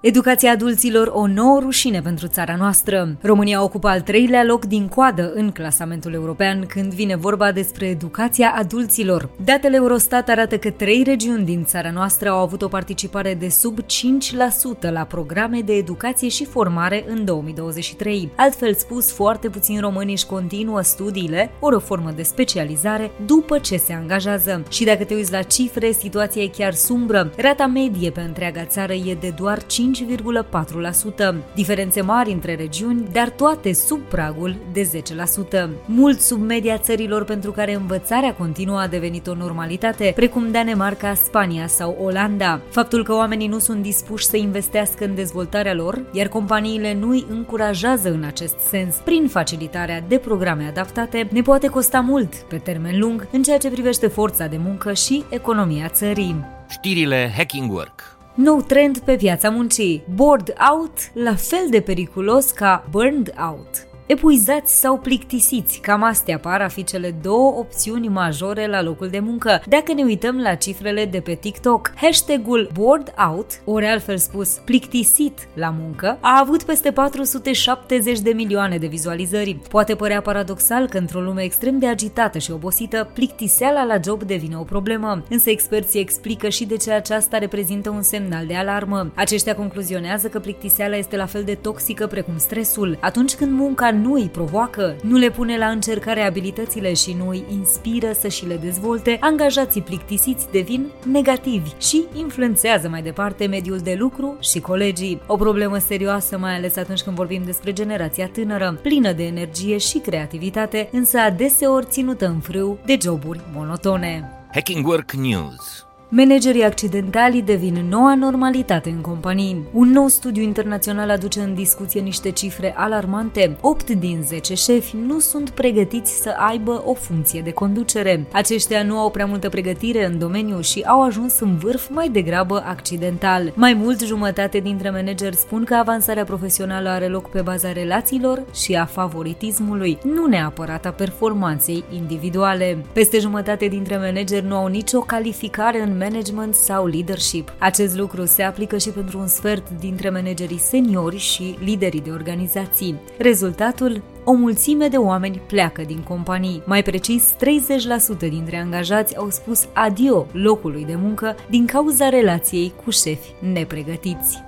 Educația adulților o nouă rușine pentru țara noastră. România ocupă al treilea loc din coadă în clasamentul european când vine vorba despre educația adulților. Datele Eurostat arată că trei regiuni din țara noastră au avut o participare de sub 5% la programe de educație și formare în 2023. Altfel spus, foarte puțini români își continuă studiile, ori o formă de specializare, după ce se angajează. Și dacă te uiți la cifre, situația e chiar sumbră. Rata medie pe întreaga țară e de doar 5 5,4%. Diferențe mari între regiuni, dar toate sub pragul de 10%. Mult sub media țărilor pentru care învățarea continuă a devenit o normalitate, precum Danemarca, Spania sau Olanda. Faptul că oamenii nu sunt dispuși să investească în dezvoltarea lor, iar companiile nu îi încurajează în acest sens prin facilitarea de programe adaptate, ne poate costa mult pe termen lung în ceea ce privește forța de muncă și economia țării. Știrile Hacking Work Nou trend pe piața muncii. Bored out, la fel de periculos ca burned out epuizați sau plictisiți. Cam astea par a fi cele două opțiuni majore la locul de muncă. Dacă ne uităm la cifrele de pe TikTok, hashtagul bored out, ori altfel spus plictisit la muncă, a avut peste 470 de milioane de vizualizări. Poate părea paradoxal că într-o lume extrem de agitată și obosită, plictiseala la job devine o problemă, însă experții explică și de ce aceasta reprezintă un semnal de alarmă. Aceștia concluzionează că plictiseala este la fel de toxică precum stresul. Atunci când munca nu îi provoacă, nu le pune la încercare abilitățile și nu îi inspiră să și le dezvolte, angajații plictisiți devin negativi și influențează mai departe mediul de lucru și colegii. O problemă serioasă, mai ales atunci când vorbim despre generația tânără, plină de energie și creativitate, însă adeseori ținută în frâu de joburi monotone. Hacking Work News Managerii accidentali devin noua normalitate în companii. Un nou studiu internațional aduce în discuție niște cifre alarmante. 8 din 10 șefi nu sunt pregătiți să aibă o funcție de conducere. Aceștia nu au prea multă pregătire în domeniu și au ajuns în vârf mai degrabă accidental. Mai mult, jumătate dintre manageri spun că avansarea profesională are loc pe baza relațiilor și a favoritismului, nu neapărat a performanței individuale. Peste jumătate dintre manageri nu au nicio calificare în management sau leadership. Acest lucru se aplică și pentru un sfert dintre managerii seniori și liderii de organizații. Rezultatul? O mulțime de oameni pleacă din companii. Mai precis, 30% dintre angajați au spus adio locului de muncă din cauza relației cu șefi nepregătiți.